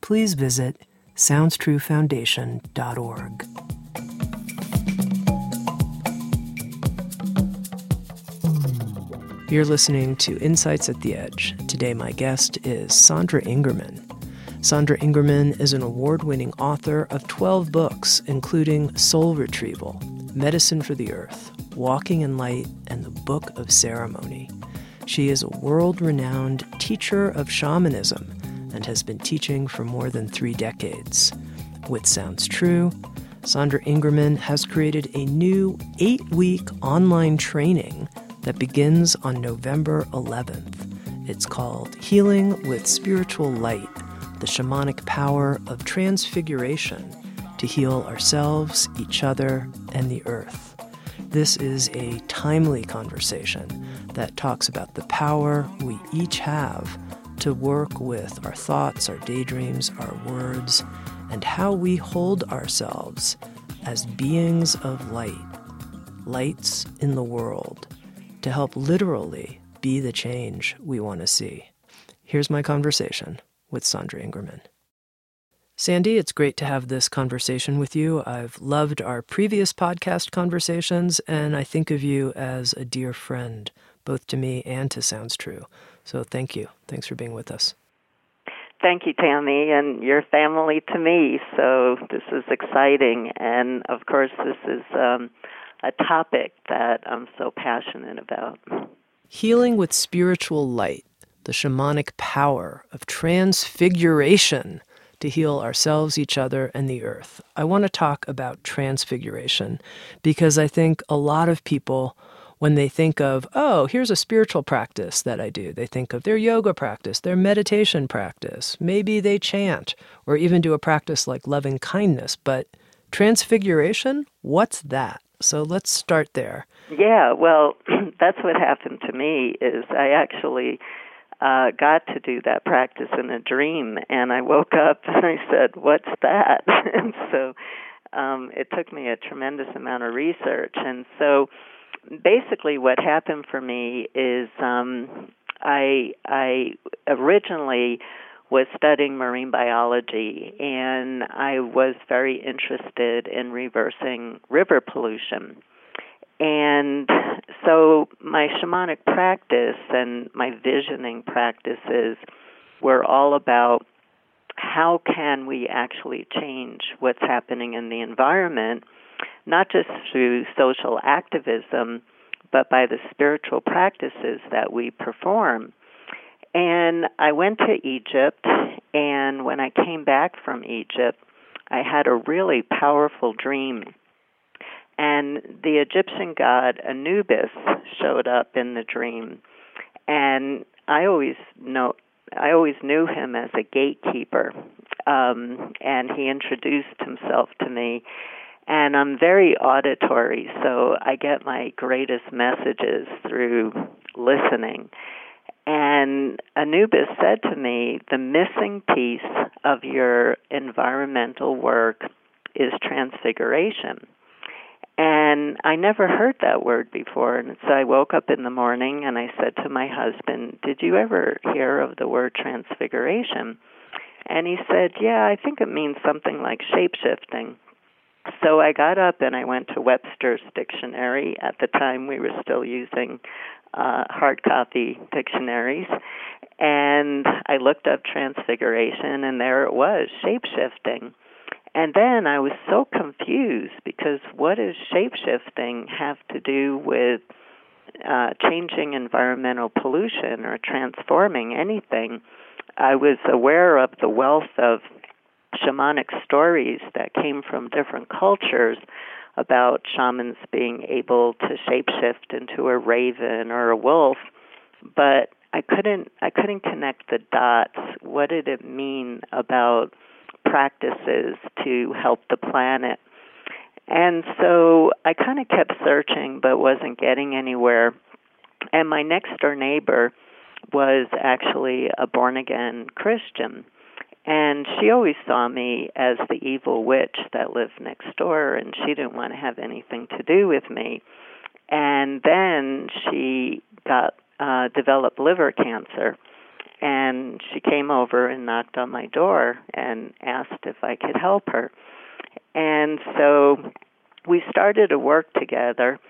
please visit SoundsTrueFoundation.org. You're listening to Insights at the Edge. Today, my guest is Sandra Ingerman. Sandra Ingerman is an award winning author of 12 books, including Soul Retrieval, Medicine for the Earth, Walking in Light, and the Book of Ceremony. She is a world renowned teacher of shamanism and has been teaching for more than three decades. With Sounds True, Sandra Ingerman has created a new eight week online training that begins on November 11th. It's called Healing with Spiritual Light The Shamanic Power of Transfiguration to Heal Ourselves, Each Other, and the Earth. This is a timely conversation that talks about the power we each have to work with our thoughts, our daydreams, our words, and how we hold ourselves as beings of light, lights in the world, to help literally be the change we want to see. Here's my conversation with Sandra Ingerman. Sandy, it's great to have this conversation with you. I've loved our previous podcast conversations, and I think of you as a dear friend, both to me and to Sounds True. So thank you. Thanks for being with us. Thank you, Tami, and your family to me. So this is exciting, and of course, this is um, a topic that I'm so passionate about. Healing with spiritual light, the shamanic power of transfiguration to heal ourselves, each other, and the earth. I want to talk about transfiguration because I think a lot of people, when they think of, oh, here's a spiritual practice that I do, they think of their yoga practice, their meditation practice. Maybe they chant or even do a practice like loving kindness. But transfiguration, what's that? So let's start there. Yeah, well, that's what happened to me is I actually uh, got to do that practice in a dream, and I woke up and I said, "What's that?" and so um, it took me a tremendous amount of research, and so basically, what happened for me is um, I I originally was studying marine biology and I was very interested in reversing river pollution. And so my shamanic practice and my visioning practices were all about how can we actually change what's happening in the environment, not just through social activism, but by the spiritual practices that we perform. And I went to Egypt, and when I came back from Egypt, I had a really powerful dream and the Egyptian god Anubis showed up in the dream, and I always know I always knew him as a gatekeeper, um, and he introduced himself to me. And I'm very auditory, so I get my greatest messages through listening. And Anubis said to me, The missing piece of your environmental work is transfiguration. And I never heard that word before. And so I woke up in the morning and I said to my husband, Did you ever hear of the word transfiguration? And he said, Yeah, I think it means something like shape shifting. So I got up and I went to Webster's dictionary. At the time, we were still using uh, hard copy dictionaries. And I looked up transfiguration, and there it was shape shifting. And then I was so confused because what does shapeshifting have to do with uh, changing environmental pollution or transforming anything? I was aware of the wealth of shamanic stories that came from different cultures about shamans being able to shapeshift into a raven or a wolf, but I couldn't I couldn't connect the dots. What did it mean about practices to help the planet? And so I kind of kept searching but wasn't getting anywhere. And my next door neighbor was actually a born again Christian. And she always saw me as the evil witch that lived next door, and she didn't want to have anything to do with me. And then she got uh, developed liver cancer, and she came over and knocked on my door and asked if I could help her. And so we started to work together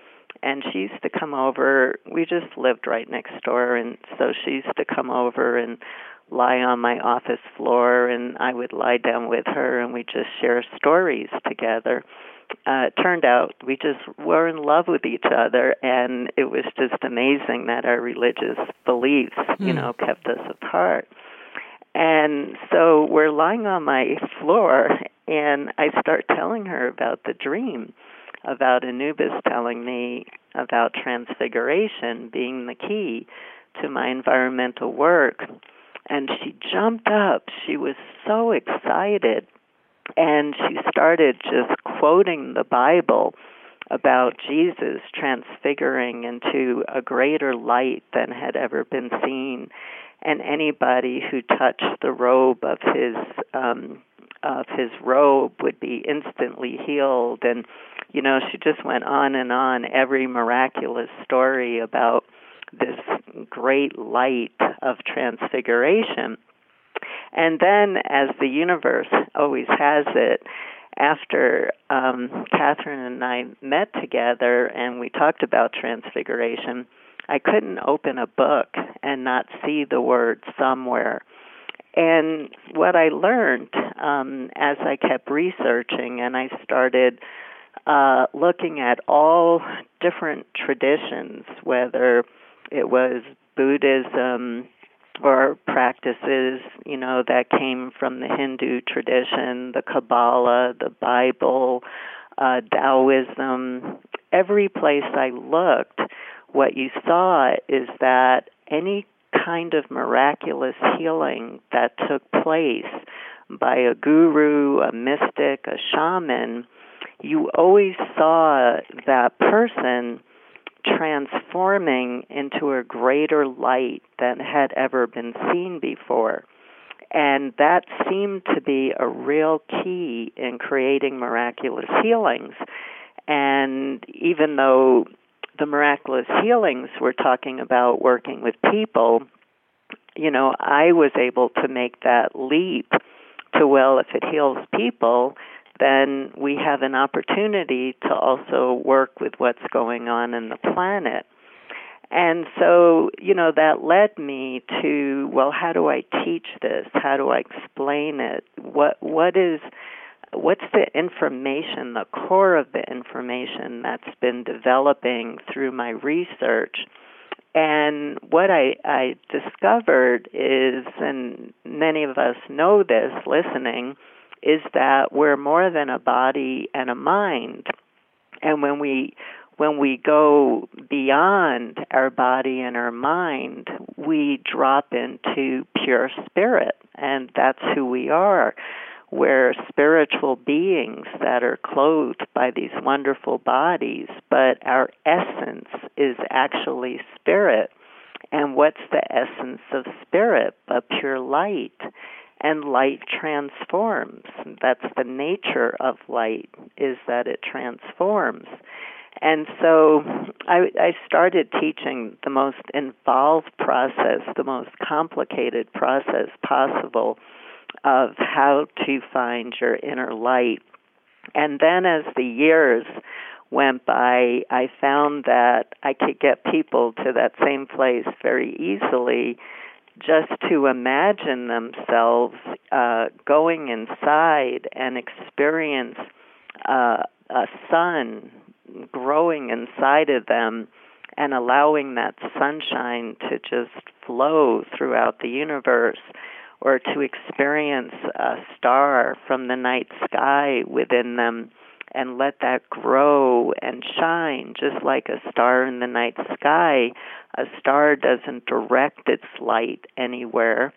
and she used to come over we just lived right next door and so she used to come over and lie on my office floor and I would lie down with her and we just share stories together. Uh, it turned out we just were in love with each other and it was just amazing that our religious beliefs, mm. you hmm. know, kept us apart. And so we're lying on my floor and I start telling her about the dream about Anubis telling me about transfiguration being the key to my environmental work and she jumped up. She was so excited. And she started just quoting the Bible about Jesus transfiguring into a greater light than had ever been seen. And anybody who touched the robe of his um, of his robe would be instantly healed. And you know, she just went on and on every miraculous story about this great light of transfiguration. And then, as the universe always has it, after um, Catherine and I met together and we talked about transfiguration, I couldn't open a book and not see the word somewhere. And what I learned um, as I kept researching and I started uh, looking at all different traditions, whether it was Buddhism or practices, you know, that came from the Hindu tradition, the Kabbalah, the Bible, uh, Taoism. Every place I looked, what you saw is that any kind of miraculous healing that took place by a guru, a mystic, a shaman, you always saw that person transforming into a greater light than had ever been seen before. And that seemed to be a real key in creating miraculous healings. And even though the miraculous healings we're talking about working with people, you know, I was able to make that leap to, well, if it heals people, then we have an opportunity to also work with what's going on in the planet. And so, you know, that led me to, well, how do I teach this? How do I explain it? What what is what's the information, the core of the information that's been developing through my research? And what I, I discovered is, and many of us know this listening, is that we're more than a body and a mind. And when we when we go beyond our body and our mind, we drop into pure spirit, and that's who we are. We're spiritual beings that are clothed by these wonderful bodies, but our essence is actually spirit. And what's the essence of spirit but pure light? And light transforms. That's the nature of light is that it transforms. And so I, I started teaching the most involved process, the most complicated process possible of how to find your inner light. And then as the years went by, I found that I could get people to that same place very easily just to imagine themselves uh, going inside and experience uh, a sun growing inside of them and allowing that sunshine to just flow throughout the universe or to experience a star from the night sky within them and let that grow and shine just like a star in the night sky. A star doesn't direct its light anywhere.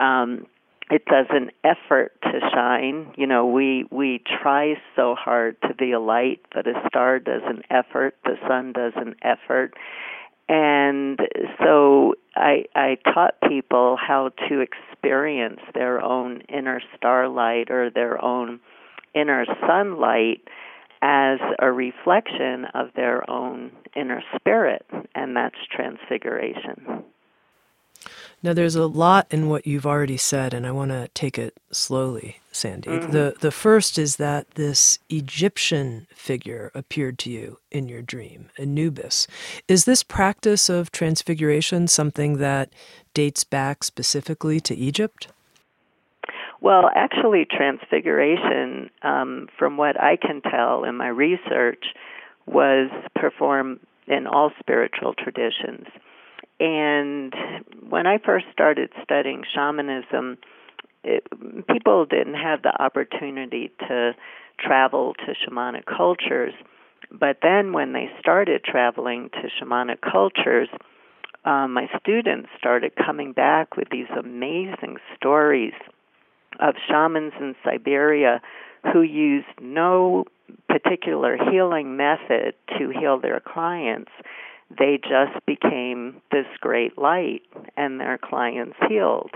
Um, it does an effort to shine. You know, we we try so hard to be a light, but a star does an effort. The sun does an effort, and so I I taught people how to experience their own inner starlight or their own inner sunlight as a reflection of their own inner spirit, and that's transfiguration. Now, there's a lot in what you've already said, and I want to take it slowly, Sandy. Mm-hmm. The, the first is that this Egyptian figure appeared to you in your dream, Anubis. Is this practice of transfiguration something that dates back specifically to Egypt? Well, actually, transfiguration, um, from what I can tell in my research, was performed in all spiritual traditions. And when I first started studying shamanism, it, people didn't have the opportunity to travel to shamanic cultures. But then when they started traveling to shamanic cultures, um, my students started coming back with these amazing stories of shamans in Siberia who used no particular healing method to heal their clients they just became this great light and their clients healed.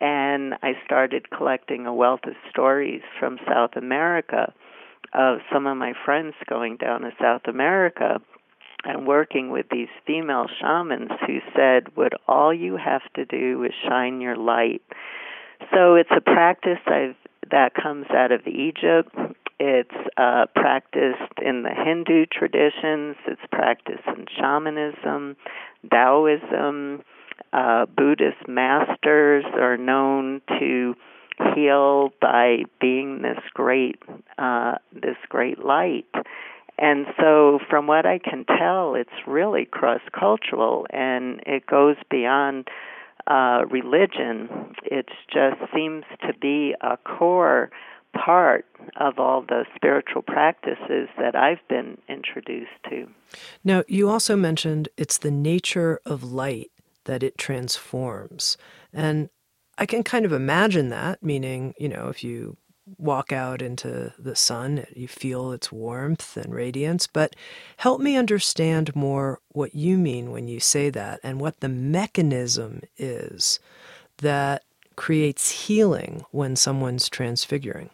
And I started collecting a wealth of stories from South America of some of my friends going down to South America and working with these female shamans who said, What all you have to do is shine your light. So it's a practice I've, that comes out of Egypt it's uh, practiced in the Hindu traditions. It's practiced in shamanism, Taoism. Uh, Buddhist masters are known to heal by being this great, uh, this great light. And so, from what I can tell, it's really cross cultural and it goes beyond uh, religion. It just seems to be a core part of all the spiritual practices that I've been introduced to. Now, you also mentioned it's the nature of light that it transforms. And I can kind of imagine that, meaning, you know, if you walk out into the sun, you feel its warmth and radiance. But help me understand more what you mean when you say that and what the mechanism is that creates healing when someone's transfiguring.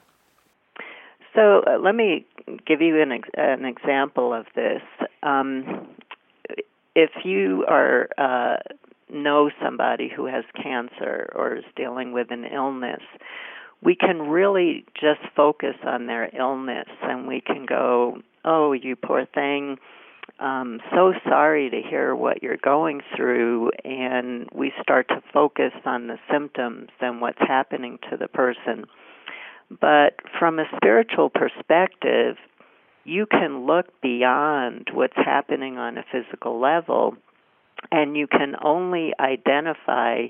So uh, let me give you an, ex- an example of this. Um, if you are uh, know somebody who has cancer or is dealing with an illness, we can really just focus on their illness and we can go, "Oh, you poor thing." Um, so sorry to hear what you're going through, and we start to focus on the symptoms and what's happening to the person but from a spiritual perspective, you can look beyond what's happening on a physical level, and you can only identify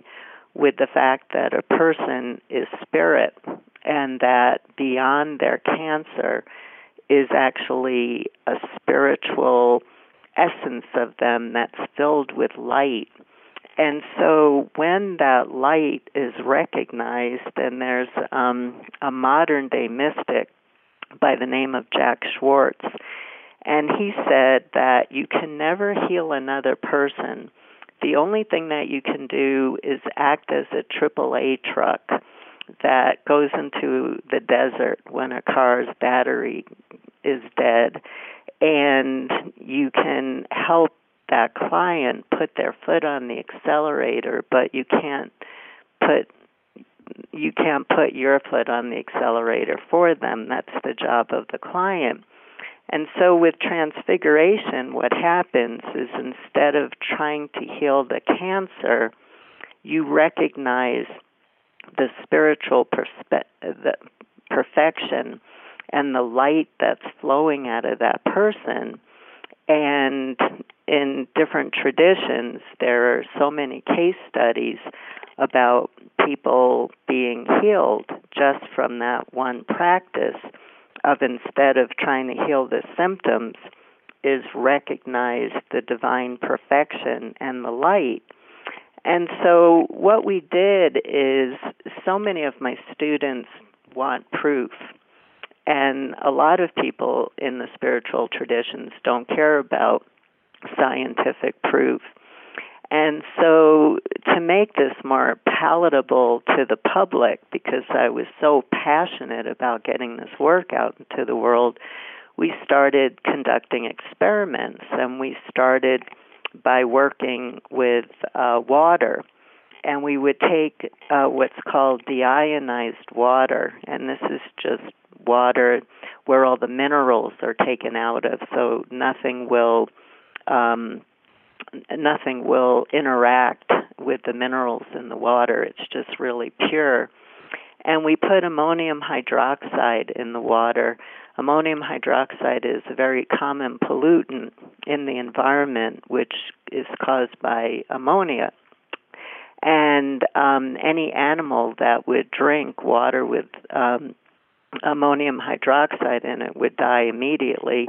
with the fact that a person is spirit and that beyond their cancer is actually a spiritual essence of them that's filled with light and so when that light is recognized, and there's um, a modern day mystic by the name of Jack Schwarz, and he said that you can never heal another person. The only thing that you can do is act as a AAA truck that goes into the desert when a car's battery is dead and you can help that client put their foot on the accelerator, but you can't put you can't put your foot on the accelerator for them. That's the job of the client. And so with transfiguration, what happens is instead of trying to heal the cancer, you recognize the spiritual perspe- the perfection and the light that's flowing out of that person. And in different traditions, there are so many case studies about people being healed just from that one practice of instead of trying to heal the symptoms is recognize the divine perfection and the light. And so what we did is so many of my students want proof. And a lot of people in the spiritual traditions don't care about scientific proof. And so, to make this more palatable to the public, because I was so passionate about getting this work out into the world, we started conducting experiments. And we started by working with uh, water. And we would take uh, what's called deionized water, and this is just water where all the minerals are taken out of, so nothing will um, nothing will interact with the minerals in the water. It's just really pure. And we put ammonium hydroxide in the water. Ammonium hydroxide is a very common pollutant in the environment, which is caused by ammonia. And um, any animal that would drink water with um, ammonium hydroxide in it would die immediately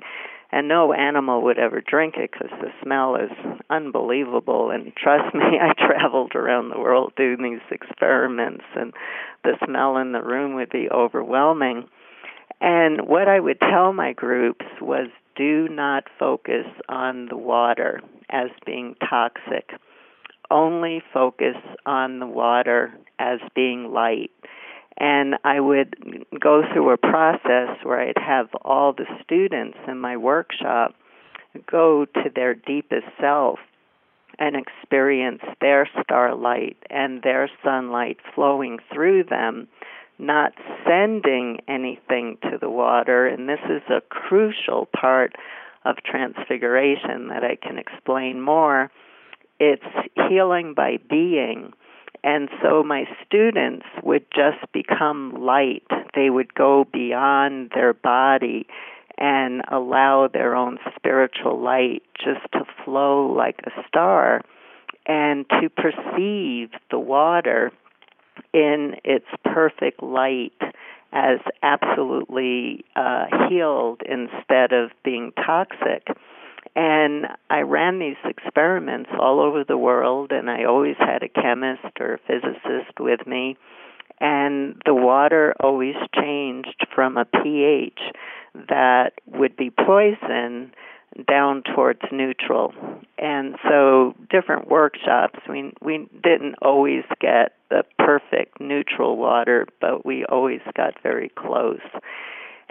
and no animal would ever drink it because the smell is unbelievable. And trust me, I traveled around the world doing these experiments, and the smell in the room would be overwhelming. And what I would tell my groups was do not focus on the water as being toxic. Only focus on the water as being light and I would go through a process where I'd have all the students in my workshop go to their deepest self and experience their starlight and their sunlight flowing through them, not sending anything to the water. And this is a crucial part of transfiguration that I can explain more. It's healing by being and so my students would just become light. They would go beyond their body and allow their own spiritual light just to flow like a star and to perceive the water in its perfect light as absolutely uh, healed instead of being toxic. And I ran these experiments all over the world, and I always had a chemist or a physicist with me. And the water always changed from a pH that would be poison down towards neutral. And so different workshops we we didn't always get the perfect neutral water, but we always got very close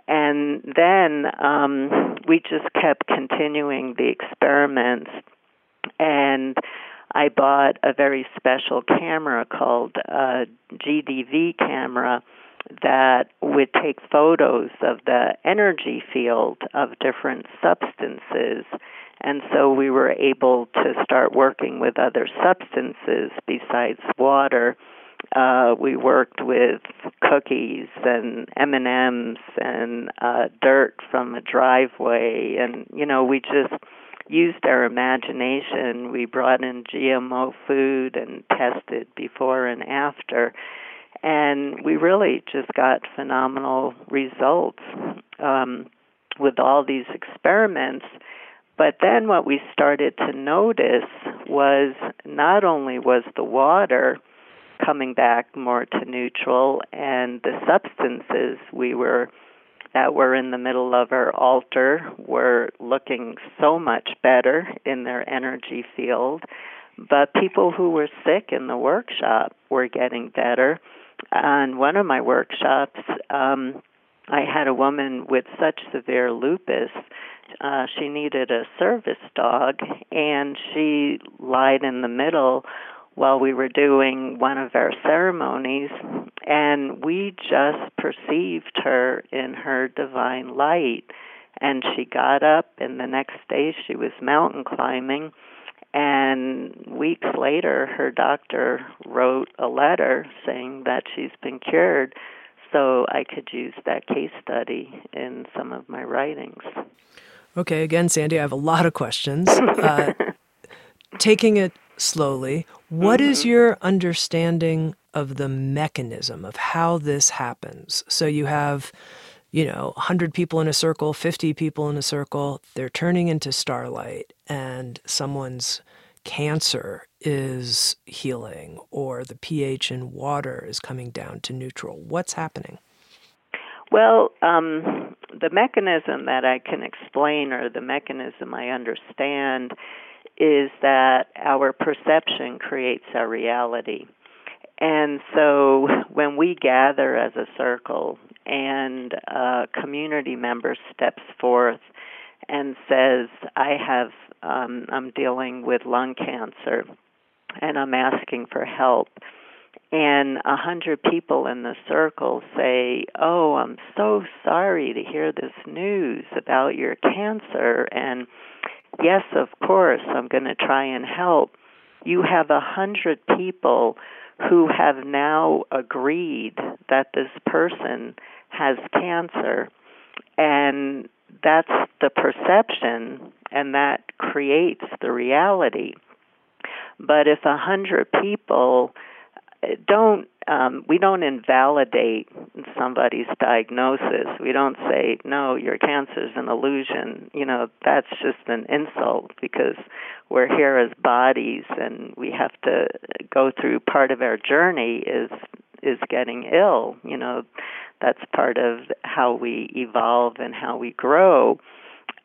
and then um, we just kept continuing the experiments and I bought a very special camera called a GDV camera that would take photos of the energy field of different substances. And so we were able to start working with other substances besides water uh, we worked with cookies and M and M's and uh, dirt from a driveway, and you know we just used our imagination. We brought in GMO food and tested before and after, and we really just got phenomenal results um, with all these experiments. But then what we started to notice was not only was the water coming back more to neutral and the substances we were that were in the middle of our altar were looking so much better in their energy field. But people who were sick in the workshop were getting better. On one of my workshops um I had a woman with such severe lupus uh, she needed a service dog, and she lied in the middle while we were doing one of our ceremonies, and we just perceived her in her divine light. And she got up, and the next day she was mountain climbing, And weeks later, her doctor wrote a letter saying that she's been cured, so I could use that case study in some of my writings. Okay, again, Sandy, I have a lot of questions. Uh, taking it slowly, what mm-hmm. is your understanding of the mechanism of how this happens? So you have, you know, 100 people in a circle, 50 people in a circle, they're turning into starlight, and someone's cancer is healing or the pH in water is coming down to neutral. What's happening? Well, um, the mechanism that I can explain or the mechanism I understand is that our perception creates our reality. And so when we gather as a circle and a community member steps forth and says, I have, um, I'm dealing with lung cancer and I'm asking for help, and a hundred people in the circle say, "Oh, I'm so sorry to hear this news about your cancer," and yes, of course, I'm going to try and help. You have a hundred people who have now agreed that this person has cancer, and that's the perception, and that creates the reality. But if a hundred people don't um, we don't invalidate somebody's diagnosis. We don't say no, your cancer is an illusion. You know that's just an insult because we're here as bodies and we have to go through part of our journey is is getting ill. You know that's part of how we evolve and how we grow.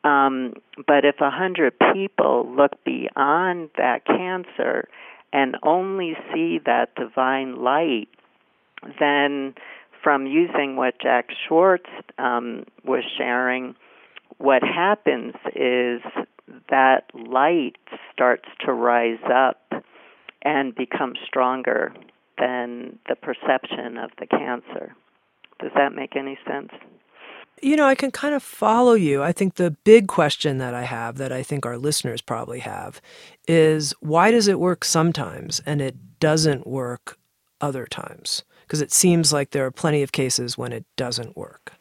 Um, but if a hundred people look beyond that cancer and only see that divine light, then from using what Jack Schwarz um, was sharing, what happens is that light starts to rise up and become stronger than the perception of the cancer. Does that make any sense? You know, I can kind of follow you. I think the big question that I have, that I think our listeners probably have, is why does it work sometimes and it doesn't work other times? Because it seems like there are plenty of cases when it doesn't work.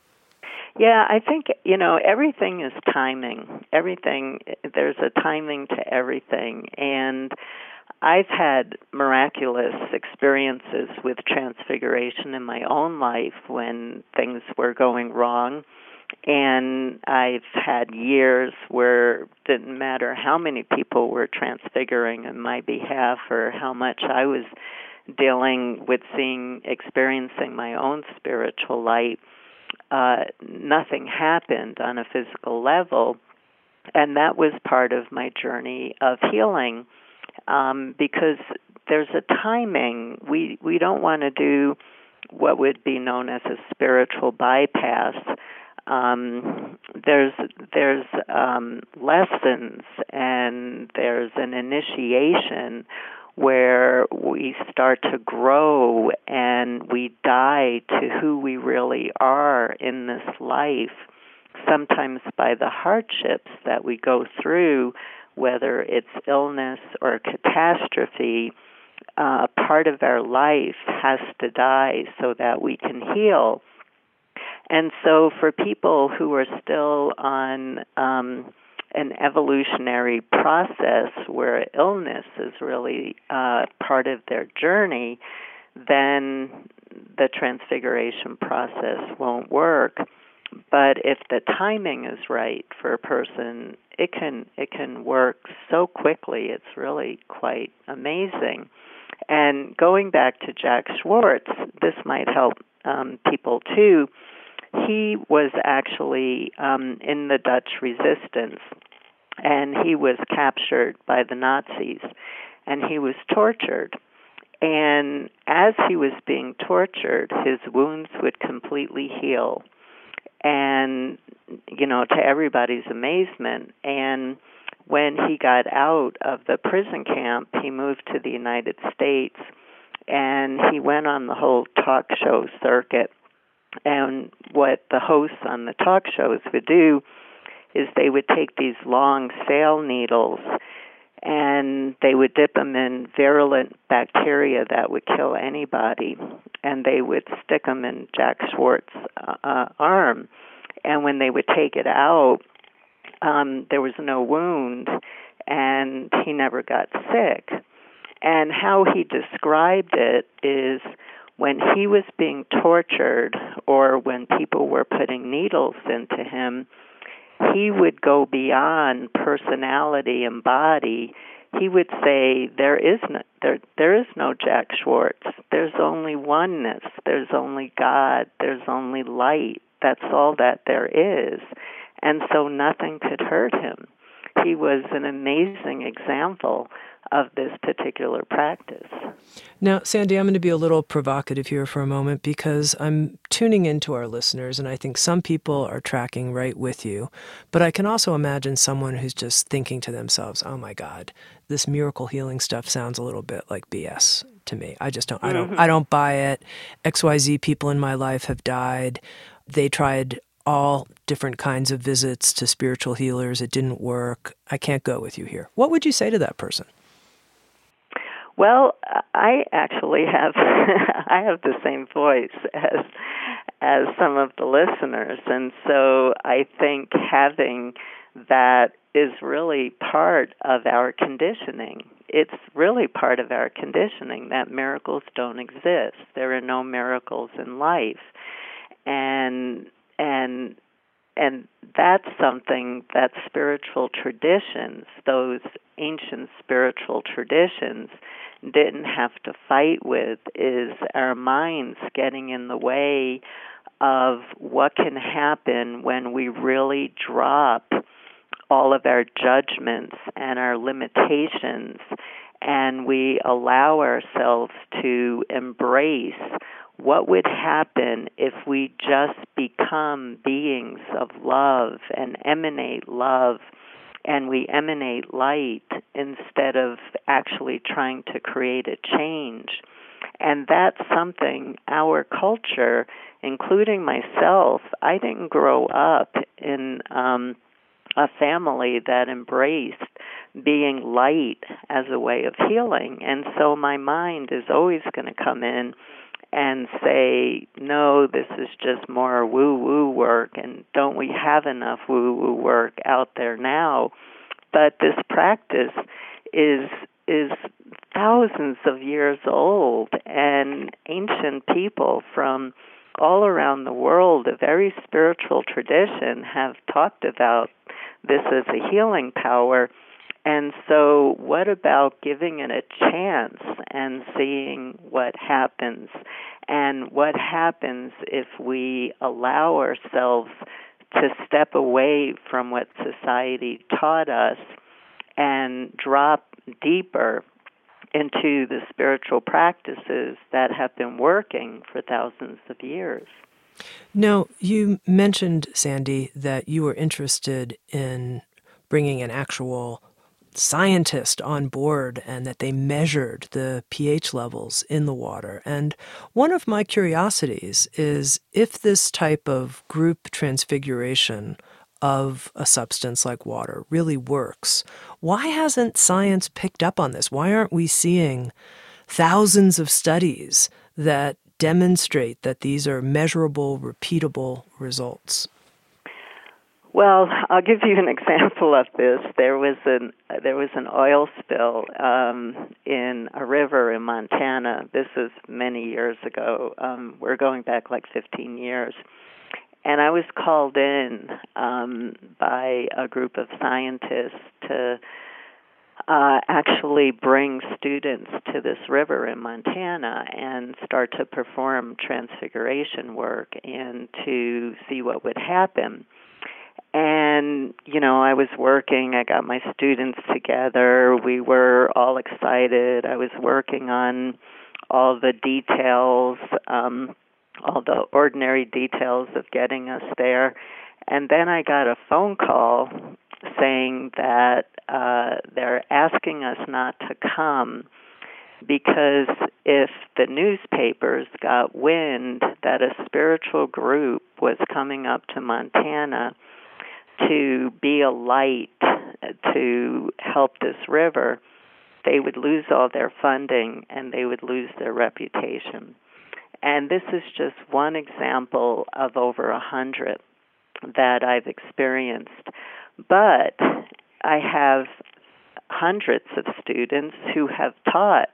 Yeah, I think, you know, everything is timing. Everything, there's a timing to everything. And I've had miraculous experiences with transfiguration in my own life when things were going wrong. And I've had years where it didn't matter how many people were transfiguring on my behalf or how much I was dealing with seeing, experiencing my own spiritual light. Uh, nothing happened on a physical level. And that was part of my journey of healing um, because there's a timing. We we don't want to do what would be known as a spiritual bypass. Um, there's there's um, lessons and there's an initiation where we start to grow and we die to who we really are in this life. Sometimes by the hardships that we go through whether it's illness or catastrophe, uh, part of our life has to die so that we can heal. And so, for people who are still on um, an evolutionary process where illness is really uh, part of their journey, then the transfiguration process won't work. But if the timing is right for a person, it can it can work so quickly. It's really quite amazing. And going back to Jack Schwarz, this might help um, people too. He was actually um, in the Dutch resistance, and he was captured by the Nazis, and he was tortured. And as he was being tortured, his wounds would completely heal and you know to everybody's amazement. And when he got out of the prison camp he moved to the United States and he went on the whole talk show circuit. And what the hosts on the talk shows would do is they would take these long sail needles and they would dip them in virulent bacteria that would kill anybody, and they would stick them in Jack Schwarz's uh, arm. And when they would take it out, um, there was no wound, and he never got sick. And how he described it is when he was being tortured or when people were putting needles into him, he would go beyond personality and body. He would say, "There is no there there is no Jack Schwarz. There's only oneness. There's only God. There's only light. That's all that there is." And so nothing could hurt him. He was an amazing example of this particular practice. Now, Sandy, I'm going to be a little provocative here for a moment because I'm tuning into our listeners, and I think some people are tracking right with you. But I can also imagine someone who's just thinking to themselves, "Oh my God, this miracle healing stuff sounds a little bit like BS to me. I just don't, I don't, mm-hmm. I don't buy it. X, Y, Z people in my life have died. They tried." all different kinds of visits to spiritual healers. It didn't work. I can't go with you here. What would you say to that person? Well, I actually have I have the same voice as as some of the listeners, and so I think having that is really part of our conditioning. It's really part of our conditioning that miracles don't exist. There are no miracles in life. And and and that's something that spiritual traditions, those ancient spiritual traditions, didn't have to fight with is our minds getting in the way of what can happen when we really drop all of our judgments and our limitations and we allow ourselves to embrace what would happen if we just become beings of love and emanate love and we emanate light instead of actually trying to create a change. And that's something our culture, including myself, I didn't grow up in um, a family that embraced being light as a way of healing. And so my mind is always going to come in and say, no, this is just more woo woo work, and don't we have enough woo woo work out there now? But this practice is is thousands of years old, and ancient people from all around the world, a very spiritual tradition, have talked about this as a healing power and so, what about giving it a chance and seeing what happens? And what happens if we allow ourselves to step away from what society taught us and drop deeper into the spiritual practices that have been working for thousands of years? Now, you mentioned, Sandy, that you were interested in bringing an actual scientist on board and that they measured the pH levels in the water. And one of my curiosities is if this type of group transfiguration of a substance like water really works, why hasn't science picked up on this? Why aren't we seeing thousands of studies that demonstrate that these are measurable, repeatable results? Well, I'll give you an example of this. There was an there was an oil spill um, in a river in Montana. This was many years ago. Um, we're going back like 15 years, and I was called in um, by a group of scientists to uh, actually bring students to this river in Montana and start to perform transfiguration work and to see what would happen and you know i was working i got my students together. We were all excited. I was working on all the details um all the ordinary details of getting us there. And then i got a phone call saying that uh they're asking us not to come because if the newspapers got wind that a spiritual group was coming up to Montana to be a light to help this river, they would lose all their funding and they would lose their reputation. And this is just one example of over a hundred that I've experienced. But I have hundreds of students who have taught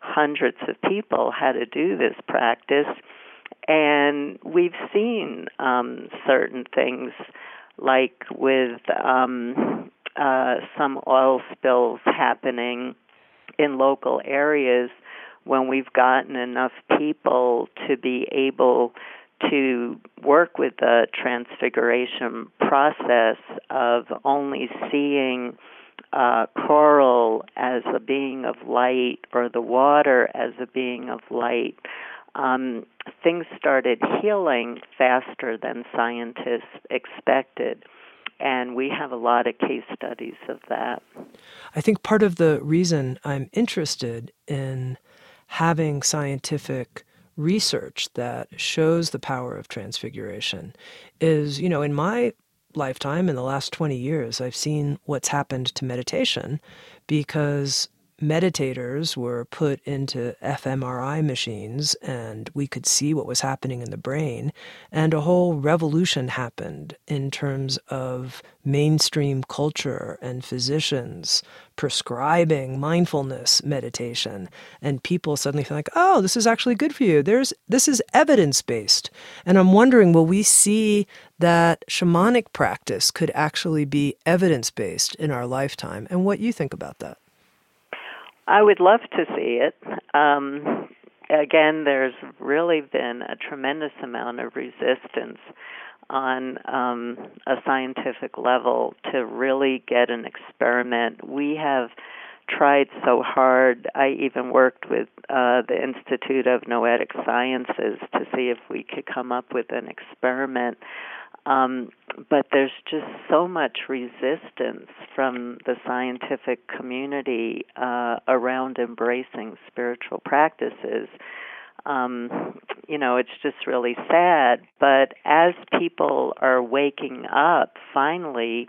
hundreds of people how to do this practice. And we've seen um, certain things like with um, uh, some oil spills happening in local areas when we've gotten enough people to be able to work with the transfiguration process of only seeing uh, coral as a being of light or the water as a being of light, um, things started healing faster than scientists expected. And we have a lot of case studies of that. I think part of the reason I'm interested in having scientific research that shows the power of transfiguration is, you know, in my lifetime, in the last 20 years, I've seen what's happened to meditation because meditators were put into fMRI machines and we could see what was happening in the brain. And a whole revolution happened in terms of mainstream culture and physicians prescribing mindfulness meditation. And people suddenly feel like, oh, this is actually good for you. There's this is evidence based. And I'm wondering, will we see that shamanic practice could actually be evidence based in our lifetime? And what you think about that? I would love to see it. Um, again, there's really been a tremendous amount of resistance on um, a scientific level to really get an experiment. We have tried so hard. I even worked with uh, the Institute of Noetic Sciences to see if we could come up with an experiment um, but there's just so much resistance from the scientific community uh, around embracing spiritual practices. Um, you know, it's just really sad. But as people are waking up finally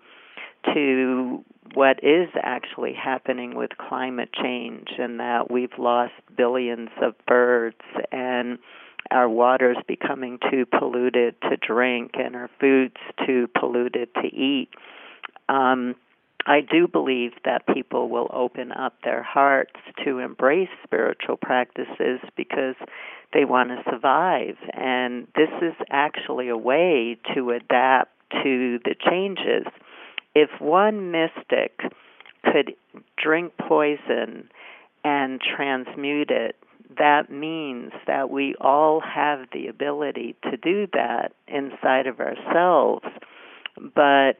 to what is actually happening with climate change and that we've lost billions of birds and our water's becoming too polluted to drink and our food's too polluted to eat. Um, I do believe that people will open up their hearts to embrace spiritual practices because they want to survive. And this is actually a way to adapt to the changes. If one mystic could drink poison and transmute it that means that we all have the ability to do that inside of ourselves, but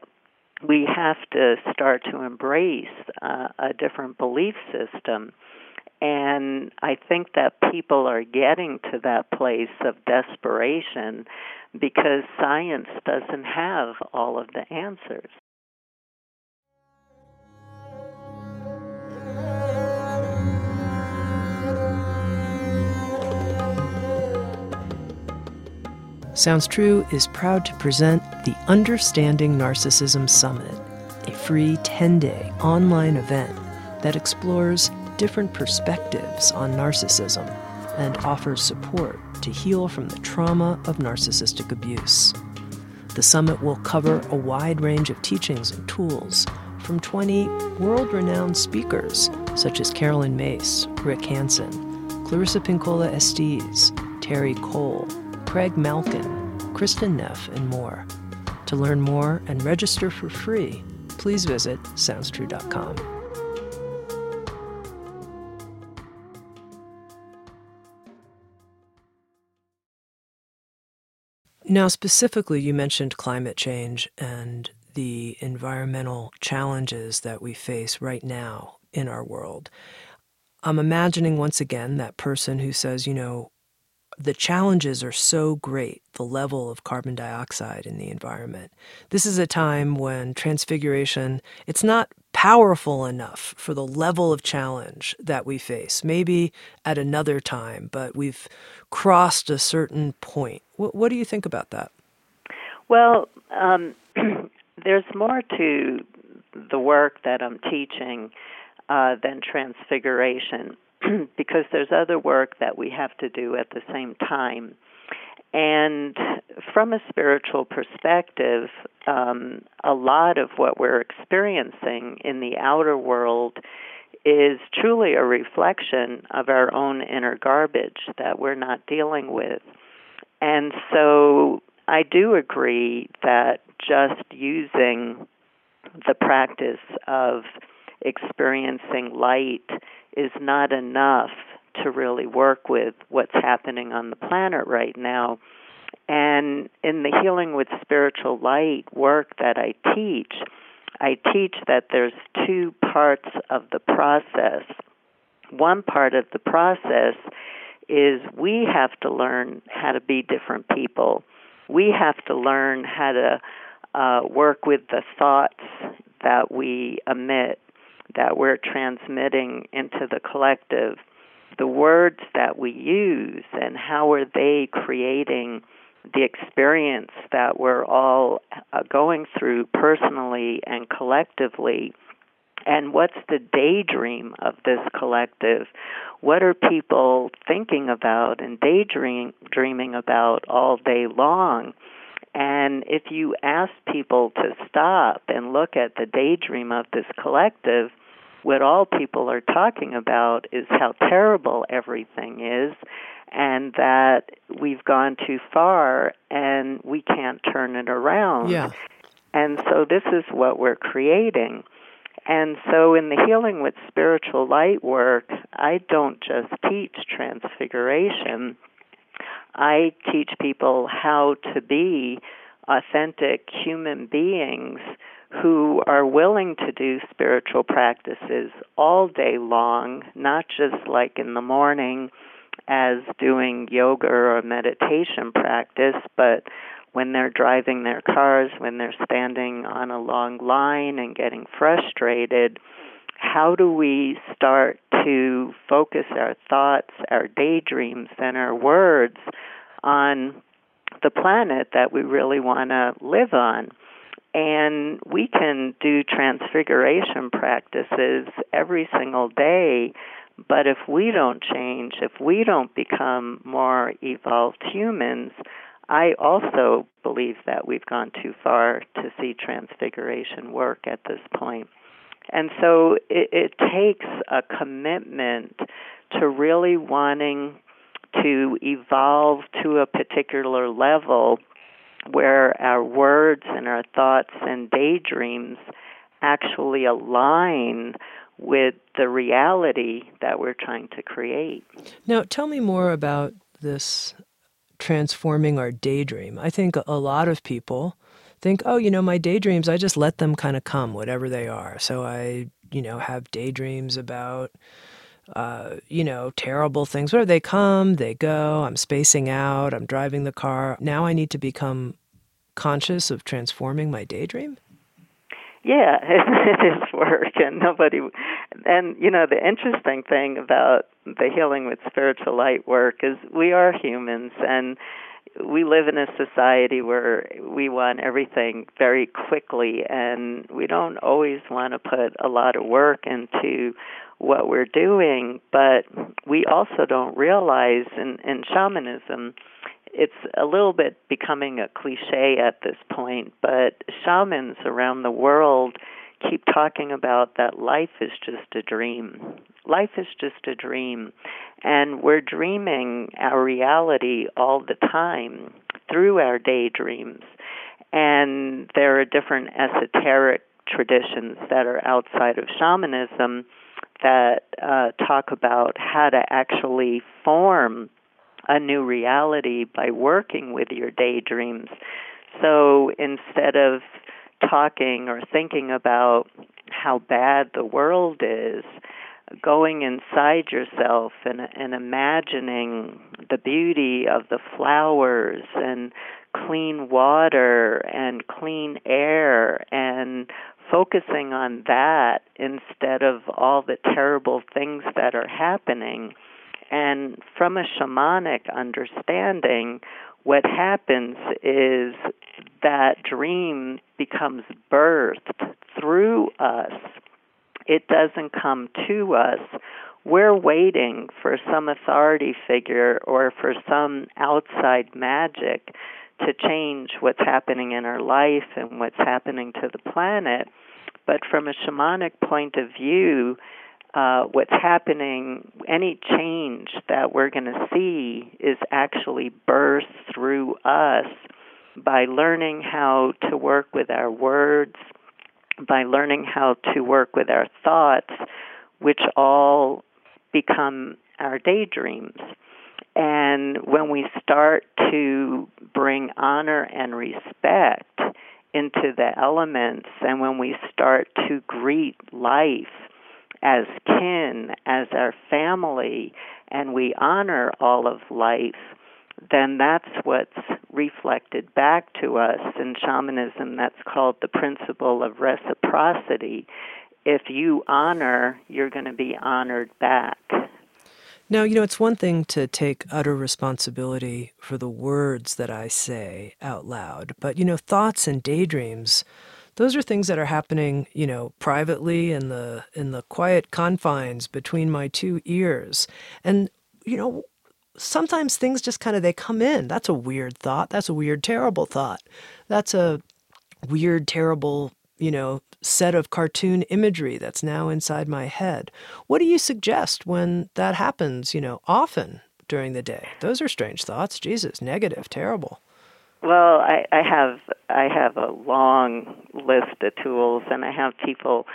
we have to start to embrace uh, a different belief system. And I think that people are getting to that place of desperation because science doesn't have all of the answers. Sounds True is proud to present the Understanding Narcissism Summit, a free 10 day online event that explores different perspectives on narcissism and offers support to heal from the trauma of narcissistic abuse. The summit will cover a wide range of teachings and tools from 20 world renowned speakers such as Caroline Myss, Rick Hanson, Clarissa Pinkola Estes, Terri Cole, Craig Malkin, Kristin Neff, and more. To learn more and register for free, please visit SoundsTrue.com. Now, specifically, you mentioned climate change and the environmental challenges that we face right now in our world. I'm imagining once again that person who says, you know, the challenges are so great, the level of carbon dioxide in the environment. This is a time when transfiguration, it's not powerful enough for the level of challenge that we face. Maybe at another time, but we've crossed a certain point. What, what do you think about that? Well, um, there's more to the work that I'm teaching uh, than transfiguration because there's other work that we have to do at the same time. And from a spiritual perspective, um, a lot of what we're experiencing in the outer world is truly a reflection of our own inner garbage that we're not dealing with. And so I do agree that just using the practice of experiencing light is not enough to really work with what's happening on the planet right now. And in the Healing with Spiritual Light work that I teach, I teach that there's two parts of the process. One part of the process is we have to learn how to be different people. We have to learn how to uh, work with the thoughts that we emit, that we're transmitting into the collective, the words that we use, and how are they creating the experience that we're all uh, going through personally and collectively. And what's the daydream of this collective? What are people thinking about and daydreaming about all day long? And if you ask people to stop and look at the daydream of this collective, what all people are talking about is how terrible everything is and that we've gone too far and we can't turn it around. Yeah. And so this is what we're creating. And so in the Healing with Spiritual Light work, I don't just teach transfiguration. I teach people how to be authentic human beings who are willing to do spiritual practices all day long, not just like in the morning as doing yoga or meditation practice, but when they're driving their cars, when they're standing on a long line and getting frustrated, how do we start to focus our thoughts, our daydreams, and our words on the planet that we really want to live on? And we can do transfiguration practices every single day but if we don't change, if we don't become more evolved humans, I also believe that we've gone too far to see transfiguration work at this point. And so it, it takes a commitment to really wanting to evolve to a particular level where our words and our thoughts and daydreams actually align with the reality that we're trying to create. Now, tell me more about this transforming our daydream. I think a lot of people think, oh, you know, my daydreams, I just let them kind of come, whatever they are. So I, you know, have daydreams about, uh, you know, terrible things. Where they come, they go. I'm spacing out. I'm driving the car. Now I need to become conscious of transforming my daydream yeah, it is work, and nobody. And you know, the interesting thing about the healing with spiritual light work is we are humans, and we live in a society where we want everything very quickly, and we don't always want to put a lot of work into what we're doing. But we also don't realize in, in shamanism it's a little bit becoming a cliche at this point, but shamans around the world keep talking about that life is just a dream. Life is just a dream. And we're dreaming our reality all the time through our daydreams. And there are different esoteric traditions that are outside of shamanism that uh, talk about how to actually form a new reality by working with your daydreams. So instead of talking or thinking about how bad the world is, going inside yourself and, and imagining the beauty of the flowers and clean water and clean air and focusing on that instead of all the terrible things that are happening and from a shamanic understanding, what happens is that dream becomes birthed through us. It doesn't come to us. We're waiting for some authority figure or for some outside magic to change what's happening in our life and what's happening to the planet. But from a shamanic point of view, uh, what's happening, any change that we're going to see is actually burst through us by learning how to work with our words, by learning how to work with our thoughts, which all become our daydreams. And when we start to bring honor and respect into the elements, and when we start to greet life as kin, as our family, and we honor all of life, then that's what's reflected back to us. In shamanism, that's called the principle of reciprocity. If you honor, you're going to be honored back. Now, you know, it's one thing to take utter responsibility for the words that I say out loud, but, you know, thoughts and daydreams, those are things that are happening, you know, privately in the in the quiet confines between my two ears. And, you know, sometimes things just kind of they come in. That's a weird thought. That's a weird terrible thought. That's a weird terrible you know, set of cartoon imagery that's now inside my head. What do you suggest when that happens, you know, often during the day? Those are strange thoughts. Jesus, negative, terrible. Well, I, I have I have a long list of tools, and I have people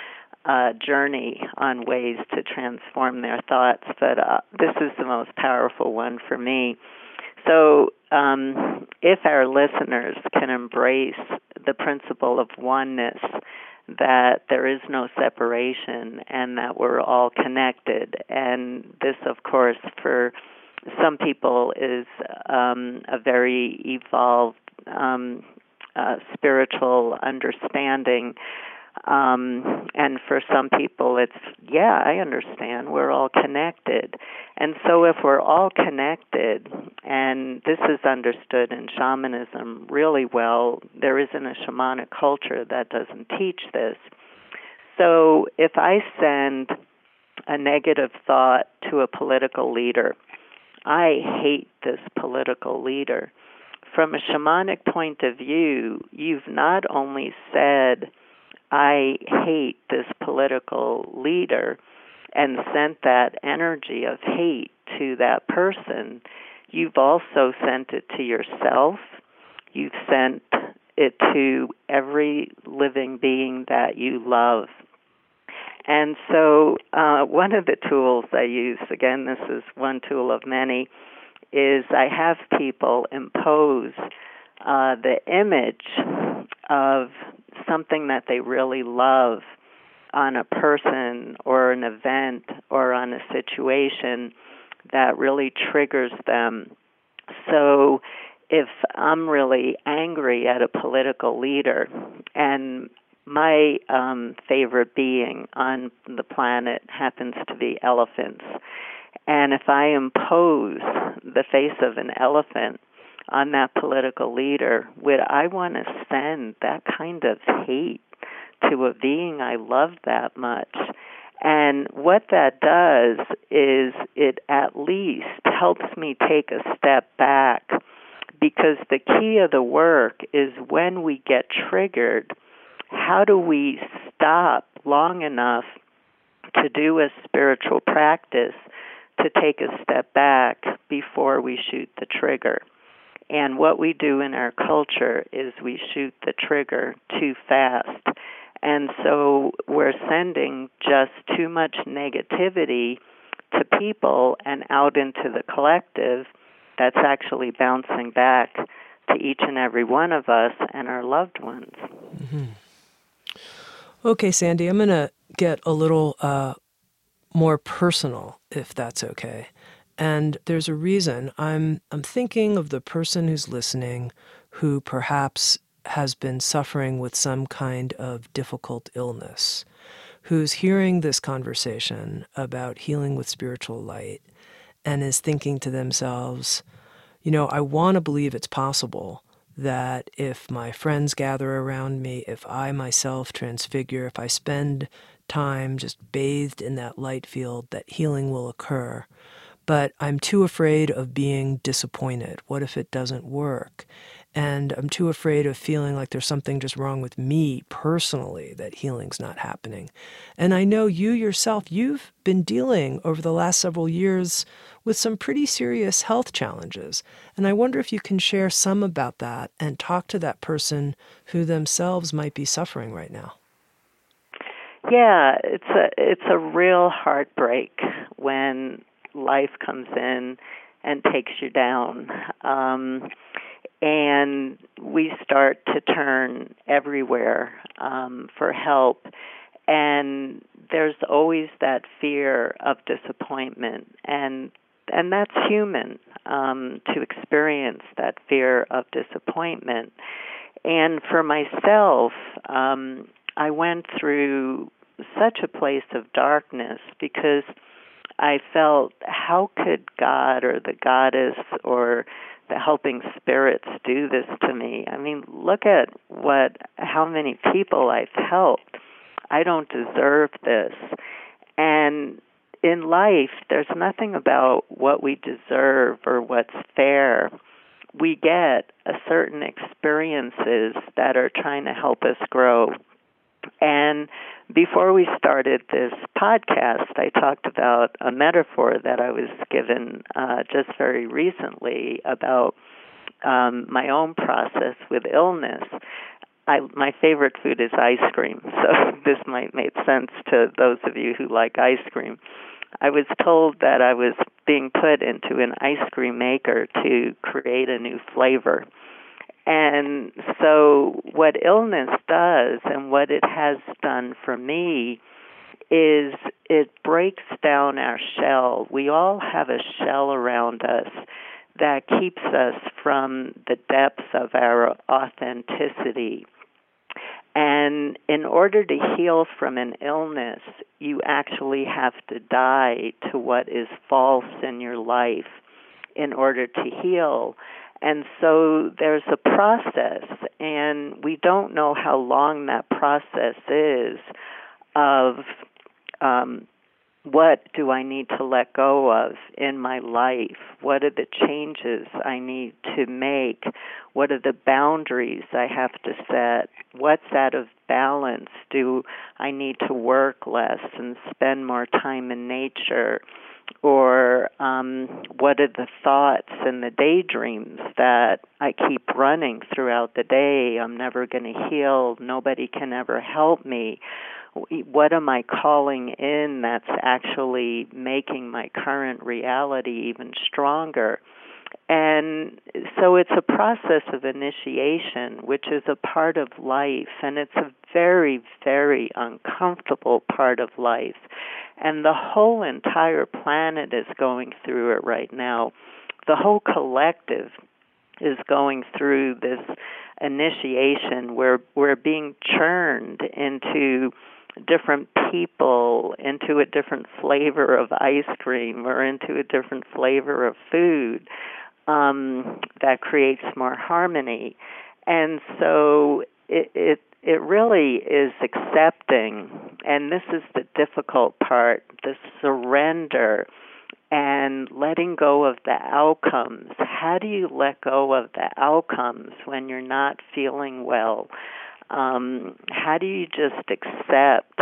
uh, journey on ways to transform their thoughts. But uh, this is the most powerful one for me. So, um, if our listeners can embrace the principle of oneness, that there is no separation and that we're all connected, and this, of course, for some people is um, a very evolved um, uh, spiritual understanding um, and for some people, it's, yeah, I understand. We're all connected. And so, if we're all connected, and this is understood in shamanism really well, there isn't a shamanic culture that doesn't teach this. So, if I send a negative thought to a political leader, I hate this political leader. From a shamanic point of view, you've not only said, I hate this political leader and sent that energy of hate to that person, you've also sent it to yourself. You've sent it to every living being that you love. And so, uh, one of the tools I use, again, this is one tool of many, is I have people impose uh, the image of something that they really love on a person or an event or on a situation that really triggers them. So if I'm really angry at a political leader and my um, favorite being on the planet happens to be elephants. And if I impose the face of an elephant on that political leader, would I want to send that kind of hate to a being I love that much? And what that does is it at least helps me take a step back because the key of the work is when we get triggered, how do we stop long enough to do a spiritual practice to take a step back before we shoot the trigger? And what we do in our culture is we shoot the trigger too fast. And so we're sending just too much negativity to people and out into the collective that's actually bouncing back to each and every one of us and our loved ones. Mm-hmm. Okay, Sandy, I'm going to get a little uh, more personal, if that's okay. And there's a reason. I'm I'm thinking of the person who's listening who perhaps has been suffering with some kind of difficult illness, who's hearing this conversation about healing with spiritual light and is thinking to themselves, you know, I want to believe it's possible that if my friends gather around me, if I myself transfigure, if I spend time just bathed in that light field, that healing will occur. But I'm too afraid of being disappointed. What if it doesn't work? And I'm too afraid of feeling like there's something just wrong with me personally, that healing's not happening. And I know you yourself, you've been dealing over the last several years with some pretty serious health challenges. And I wonder if you can share some about that and talk to that person who themselves might be suffering right now. Yeah, it's a it's a real heartbreak when life comes in and takes you down. Um, and we start to turn everywhere um, for help. And there's always that fear of disappointment, and and that's human um, to experience that fear of disappointment. And for myself, um, I went through such a place of darkness because I felt how could God or the goddess or the helping spirits do this to me. I mean, look at what how many people I've helped. I don't deserve this. And in life, there's nothing about what we deserve or what's fair. We get a certain experiences that are trying to help us grow. And before we started this podcast, I talked about a metaphor that I was given uh, just very recently about um, my own process with illness. I, my favorite food is ice cream, so this might make sense to those of you who like ice cream. I was told that I was being put into an ice cream maker to create a new flavor. And so, what illness does, and what it has done for me, is it breaks down our shell. We all have a shell around us that keeps us from the depths of our authenticity. And in order to heal from an illness, you actually have to die to what is false in your life in order to heal. And so there's a process, and we don't know how long that process is of um, what do I need to let go of in my life? What are the changes I need to make? What are the boundaries I have to set? What's out of balance? Do I need to work less and spend more time in nature? Or um, what are the thoughts and the daydreams that I keep running throughout the day? I'm never going to heal. Nobody can ever help me. What am I calling in that's actually making my current reality even stronger? And so it's a process of initiation, which is a part of life, and it's a very, very uncomfortable part of life. And the whole entire planet is going through it right now. The whole collective is going through this initiation where we're being churned into different people, into a different flavor of ice cream or into a different flavor of food um, that creates more harmony. And so it, it it really is accepting, and this is the difficult part the surrender and letting go of the outcomes. How do you let go of the outcomes when you're not feeling well? Um, how do you just accept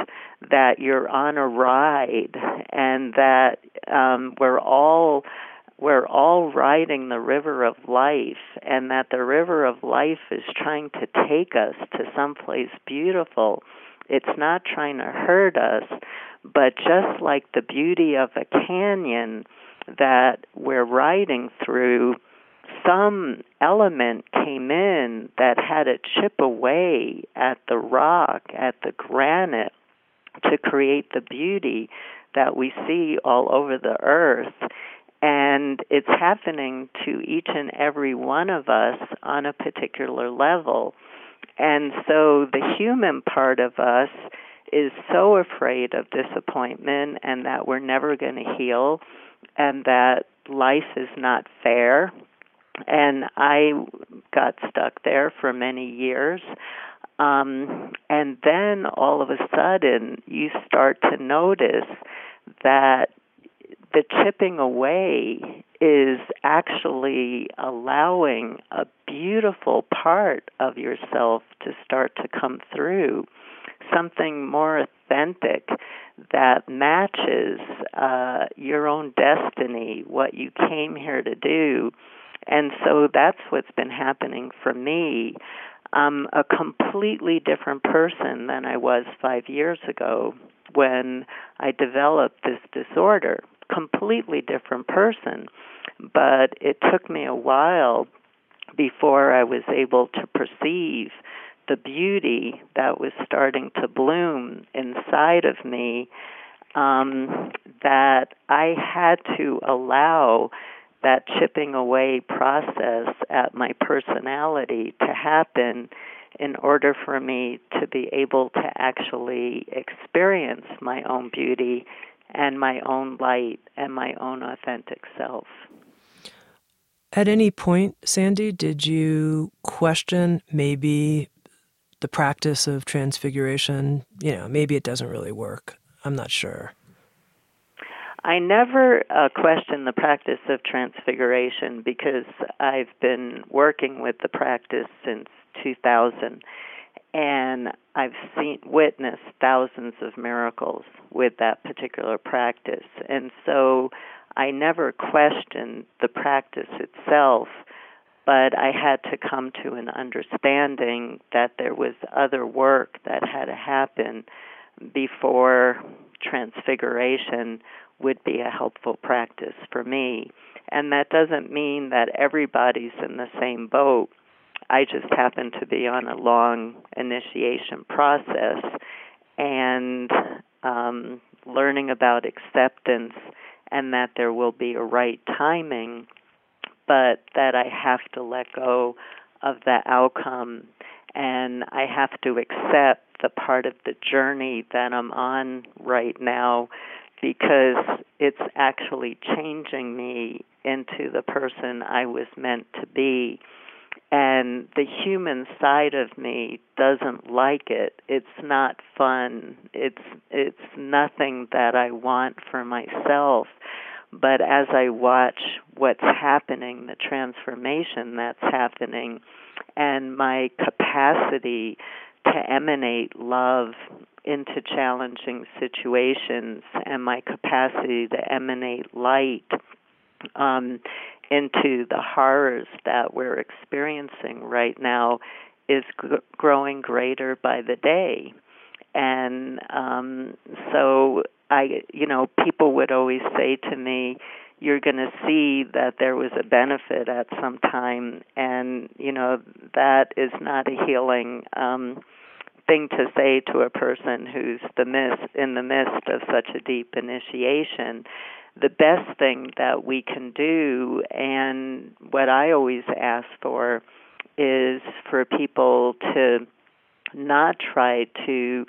that you're on a ride and that um, we're all we're all riding the river of life and that the river of life is trying to take us to someplace beautiful. It's not trying to hurt us, but just like the beauty of a canyon that we're riding through, some element came in that had to chip away at the rock, at the granite, to create the beauty that we see all over the earth and it's happening to each and every one of us on a particular level. And so the human part of us is so afraid of disappointment and that we're never going to heal and that life is not fair. And I got stuck there for many years. Um, and then all of a sudden, you start to notice that the chipping away is actually allowing a beautiful part of yourself to start to come through, something more authentic that matches uh, your own destiny, what you came here to do. And so that's what's been happening for me. I'm a completely different person than I was five years ago when I developed this disorder. Completely different person. But it took me a while before I was able to perceive the beauty that was starting to bloom inside of me um, that I had to allow that chipping away process at my personality to happen in order for me to be able to actually experience my own beauty and my own light and my own authentic self. At any point, Sandy, did you question maybe the practice of transfiguration? You know, maybe it doesn't really work. I'm not sure. I never uh, questioned the practice of transfiguration because I've been working with the practice since 2000 and I've seen witnessed thousands of miracles with that particular practice. And so I never questioned the practice itself, but I had to come to an understanding that there was other work that had to happen before transfiguration would be a helpful practice for me. And that doesn't mean that everybody's in the same boat I just happened to be on a long initiation process and um, learning about acceptance and that there will be a right timing, but that I have to let go of the outcome. And I have to accept the part of the journey that I'm on right now because it's actually changing me into the person I was meant to be and the human side of me doesn't like it. It's not fun. It's it's nothing that i want for myself. But as i watch what's happening the transformation that's happening and my capacity to emanate love into challenging situations and my capacity to emanate light um, into the horrors that we're experiencing right now is g- growing greater by the day. And um, so I, you know, people would always say to me, you're going to see that there was a benefit at some time, and you know that is not a healing um, thing to say to a person who's the midst, in the midst of such a deep initiation the best thing that we can do and what I always ask for is for people to not try to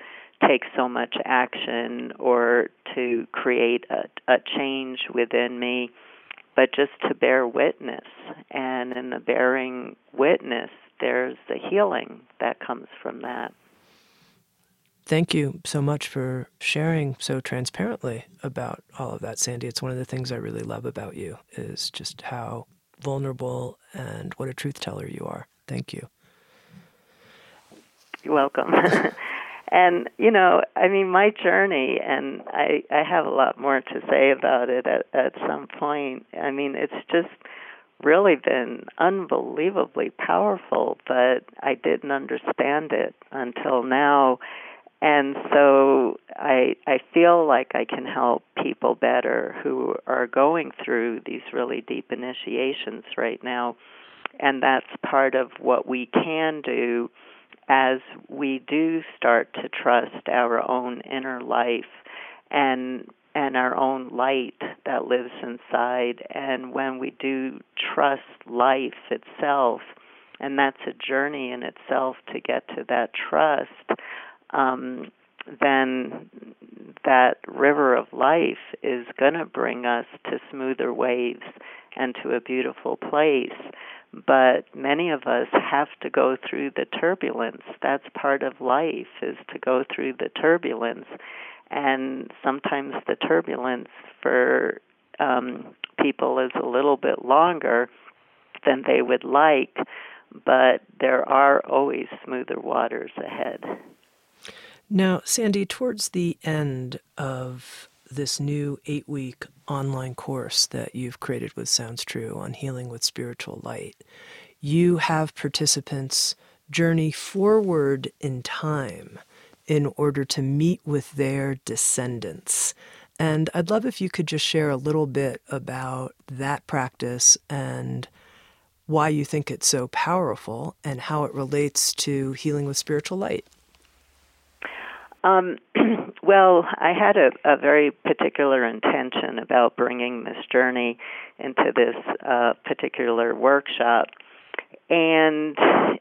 take so much action or to create a, a change within me, but just to bear witness. And in the bearing witness, there's the healing that comes from that. Thank you so much for sharing so transparently about all of that, Sandy. It's one of the things I really love about you is just how vulnerable and what a truth teller you are. Thank you. You're welcome. and you know, I mean, my journey, and I I have a lot more to say about it at at some point. I mean, it's just really been unbelievably powerful, but I didn't understand it until now and so I I feel like I can help people better who are going through these really deep initiations right now. And that's part of what we can do as we do start to trust our own inner life and and our own light that lives inside. And when we do trust life itself and that's a journey in itself to get to that trust um, then that river of life is going to bring us to smoother waves and to a beautiful place. but many of us have to go through the turbulence. That's part of life is to go through the turbulence. And sometimes the turbulence for um, people is a little bit longer than they would like, but there are always smoother waters ahead. Now, Sandy, towards the end of this new eight week online course that you've created with Sounds True on healing with spiritual light, you have participants journey forward in time in order to meet with their descendants. And I'd love if you could just share a little bit about that practice and why you think it's so powerful and how it relates to healing with spiritual light. Um, well, I had a, a very particular intention about bringing this journey into this uh, particular workshop. And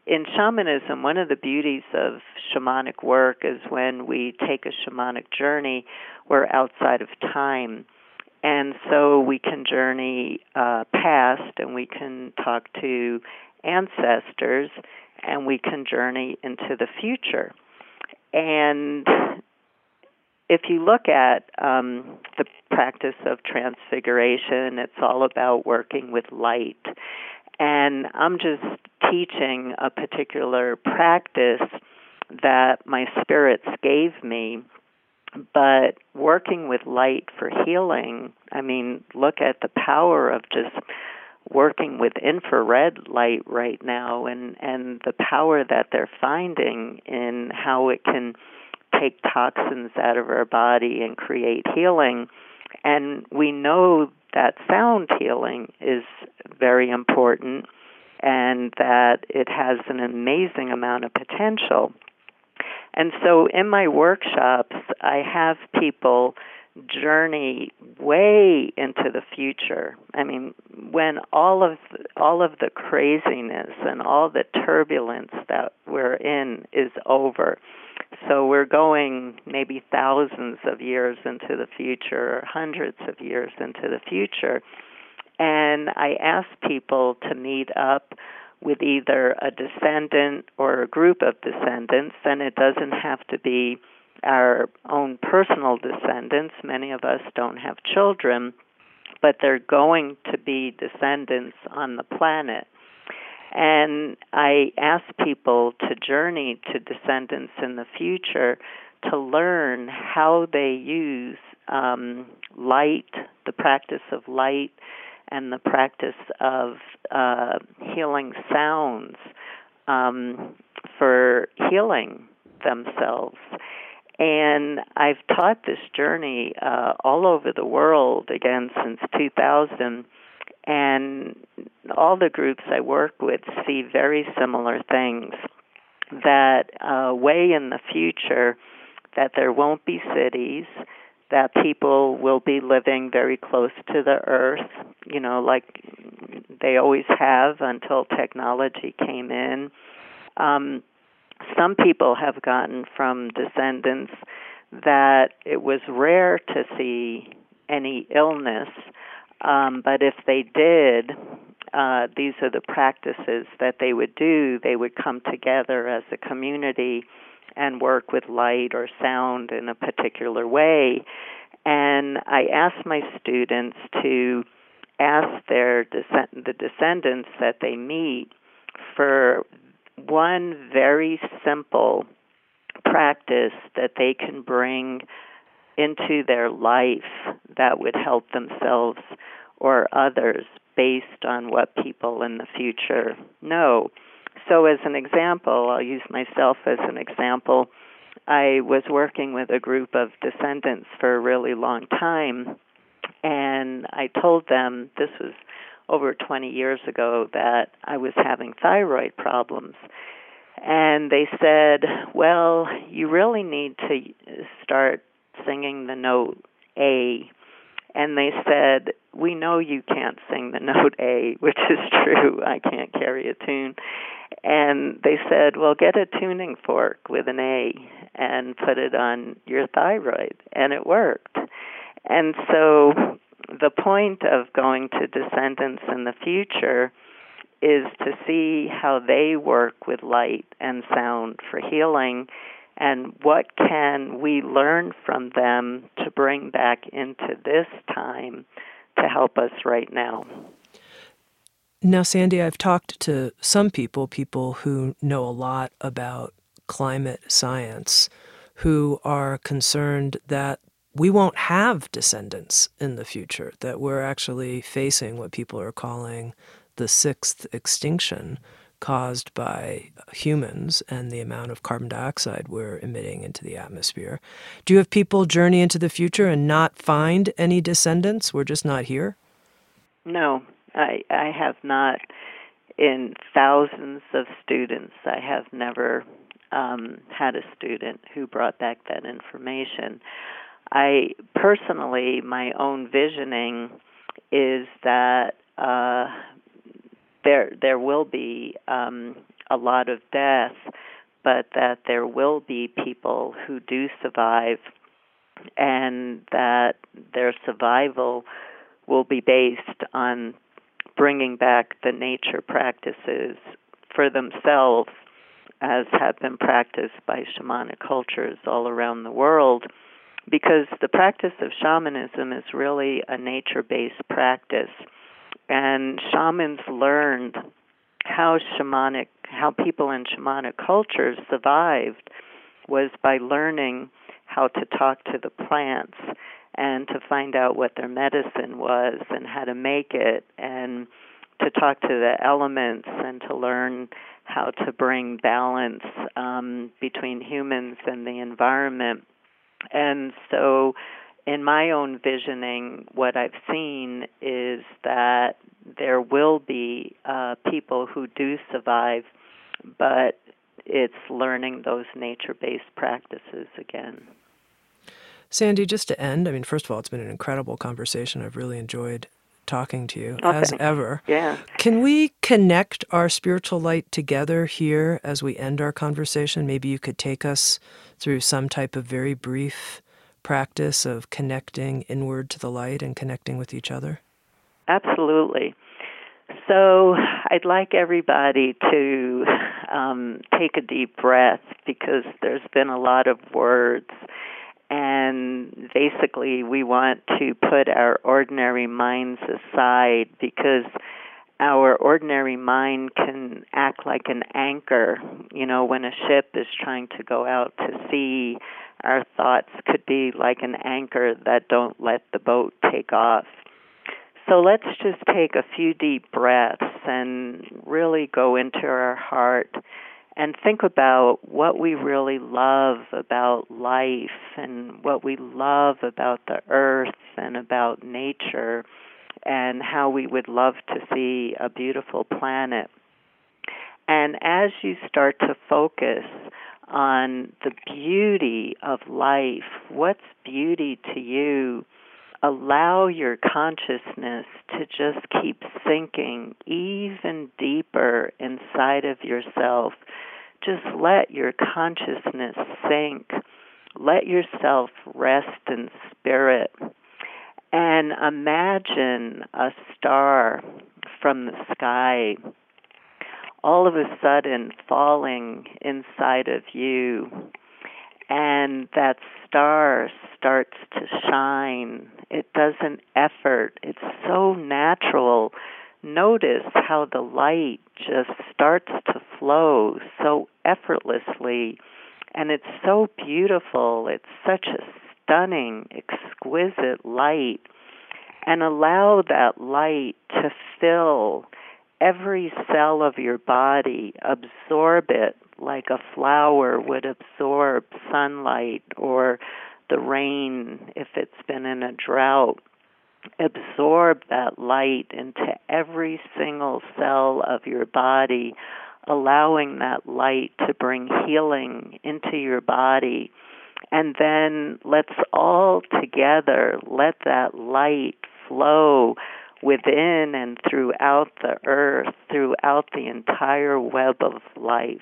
in shamanism, one of the beauties of shamanic work is when we take a shamanic journey, we're outside of time. And so we can journey uh, past and we can talk to ancestors and we can journey into the future. And if you look at um, the practice of transfiguration, it's all about working with light. And I'm just teaching a particular practice that my spirits gave me. But working with light for healing, I mean, look at the power of just working with infrared light right now and and the power that they're finding in how it can take toxins out of our body and create healing. And we know that sound healing is very important and that it has an amazing amount of potential. And so in my workshops I have people journey way into the future. I mean, when all of all of the craziness and all the turbulence that we're in is over. So we're going maybe thousands of years into the future, hundreds of years into the future. And I ask people to meet up with either a descendant or a group of descendants, and it doesn't have to be our own personal descendants. Many of us don't have children, but they're going to be descendants on the planet. And I ask people to journey to descendants in the future to learn how they use um, light, the practice of light, and the practice of uh, healing sounds um, for healing themselves. And I've taught this journey uh, all over the world again since 2000. And all the groups I work with see very similar things. That uh, way in the future, that there won't be cities, that people will be living very close to the earth, you know, like they always have until technology came in. Um, some people have gotten from descendants that it was rare to see any illness, um, but if they did, uh, these are the practices that they would do. They would come together as a community and work with light or sound in a particular way. And I ask my students to ask their descend- the descendants that they meet for one very simple practice that they can bring into their life that would help themselves or others based on what people in the future know. So, as an example, I'll use myself as an example. I was working with a group of descendants for a really long time, and I told them this was over 20 years ago that I was having thyroid problems. And they said, Well, you really need to start singing the note A. And they said, We know you can't sing the note A, which is true. I can't carry a tune. And they said, Well, get a tuning fork with an A and put it on your thyroid. And it worked. And so the point of going to descendants in the future is to see how they work with light and sound for healing and what can we learn from them to bring back into this time to help us right now. Now, Sandy, I've talked to some people, people who know a lot about climate science, who are concerned that we won't have descendants in the future, that we're actually facing what people are calling the sixth extinction caused by humans and the amount of carbon dioxide we're emitting into the atmosphere. Do you have people journey into the future and not find any descendants? We're just not here? No, I, I have not. In thousands of students, I have never um, had a student who brought back that information. I personally, my own visioning is that uh, there there will be um, a lot of death, but that there will be people who do survive, and that their survival will be based on bringing back the nature practices for themselves as have been practiced by shamanic cultures all around the world because the practice of shamanism is really a nature based practice and shamans learned how shamanic how people in shamanic cultures survived was by learning how to talk to the plants and to find out what their medicine was and how to make it and to talk to the elements and to learn how to bring balance um, between humans and the environment. And so in my own visioning, what I've seen is that there will be uh, people who do survive, but it's learning those nature based practices again. Sandy, just to end, I mean, first of all, it's been an incredible conversation. I've really enjoyed talking to you okay. as ever. Yeah. Can we connect our spiritual light together here as we end our conversation? Maybe you could take us through some type of very brief practice of connecting inward to the light and connecting with each other? Absolutely. So I'd like everybody to um, take a deep breath because there's been a lot of words. And basically, we want to put our ordinary minds aside because our ordinary mind can act like an anchor. You know, when a ship is trying to go out to sea, our thoughts could be like an anchor that don't let the boat take off. So let's just take a few deep breaths and really go into our heart and think about what we really love about life and what we love about the earth and about nature and how we would love to see a beautiful planet. And as you start to focus on the beauty of life, what's beauty to you? Allow your consciousness to just keep sinking even deeper inside of yourself. Just let your consciousness sink. Let yourself rest in spirit and imagine a star from the sky all of a sudden falling inside of you. And that star starts to shine. It doesn't effort. It's so natural. Notice how the light just starts to flow so effortlessly. And it's so beautiful. It's such a stunning, exquisite light and allow that light to fill every cell of your body, absorb it like a flower would absorb sunlight or the rain if it's been in a drought. Absorb that light into every single cell of your body, allowing that light to bring healing into your body and then let's all together let that light flow within and throughout the earth, throughout the entire web of life,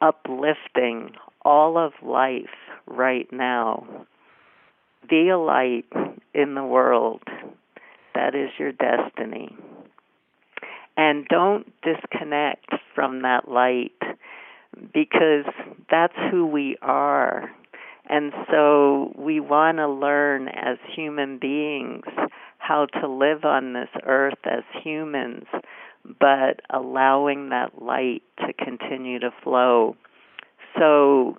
uplifting all of life right now. Be a light in the world. That is your destiny. And don't disconnect from that light because that's who we are. And so we want to learn as human beings how to live on this earth as humans, but allowing that light to continue to flow. So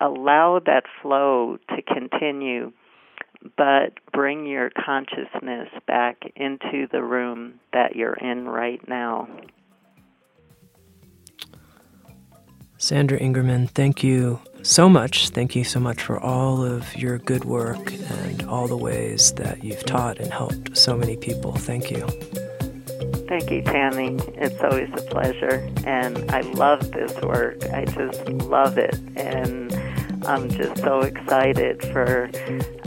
allow that flow to continue, but bring your consciousness back into the room that you're in right now. Sandra Ingerman, thank you so much. Thank you so much for all of your good work and all the ways that you've taught and helped so many people. Thank you. Thank you, Tami. It's always a pleasure. And I love this work. I just love it. And I'm just so excited for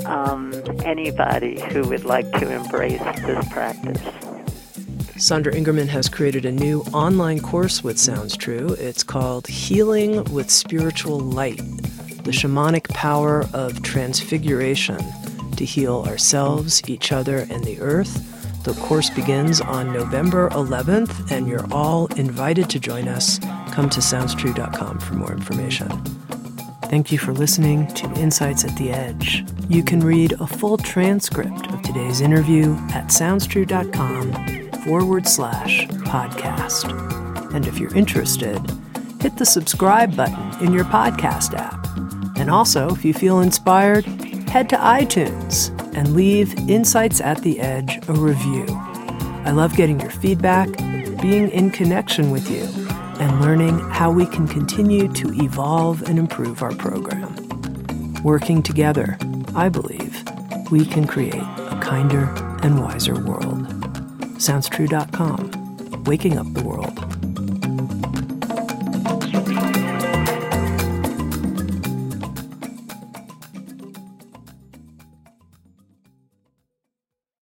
um, anybody who would like to embrace this practice. Sandra Ingerman has created a new online course with Sounds True. It's called Healing with Spiritual Light The Shamanic Power of Transfiguration to Heal Ourselves, Each Other, and the Earth. The course begins on November 11th, and you're all invited to join us. Come to SoundsTrue.com for more information. Thank you for listening to Insights at the Edge. You can read a full transcript of today's interview at SoundsTrue.com forward slash podcast. And if you're interested, hit the subscribe button in your podcast app. And also, if you feel inspired, head to iTunes and leave Insights at the Edge a review. I love getting your feedback, being in connection with you, and learning how we can continue to evolve and improve our program. Working together, I believe, we can create a kinder and wiser world. SoundsTrue.com, waking up the world.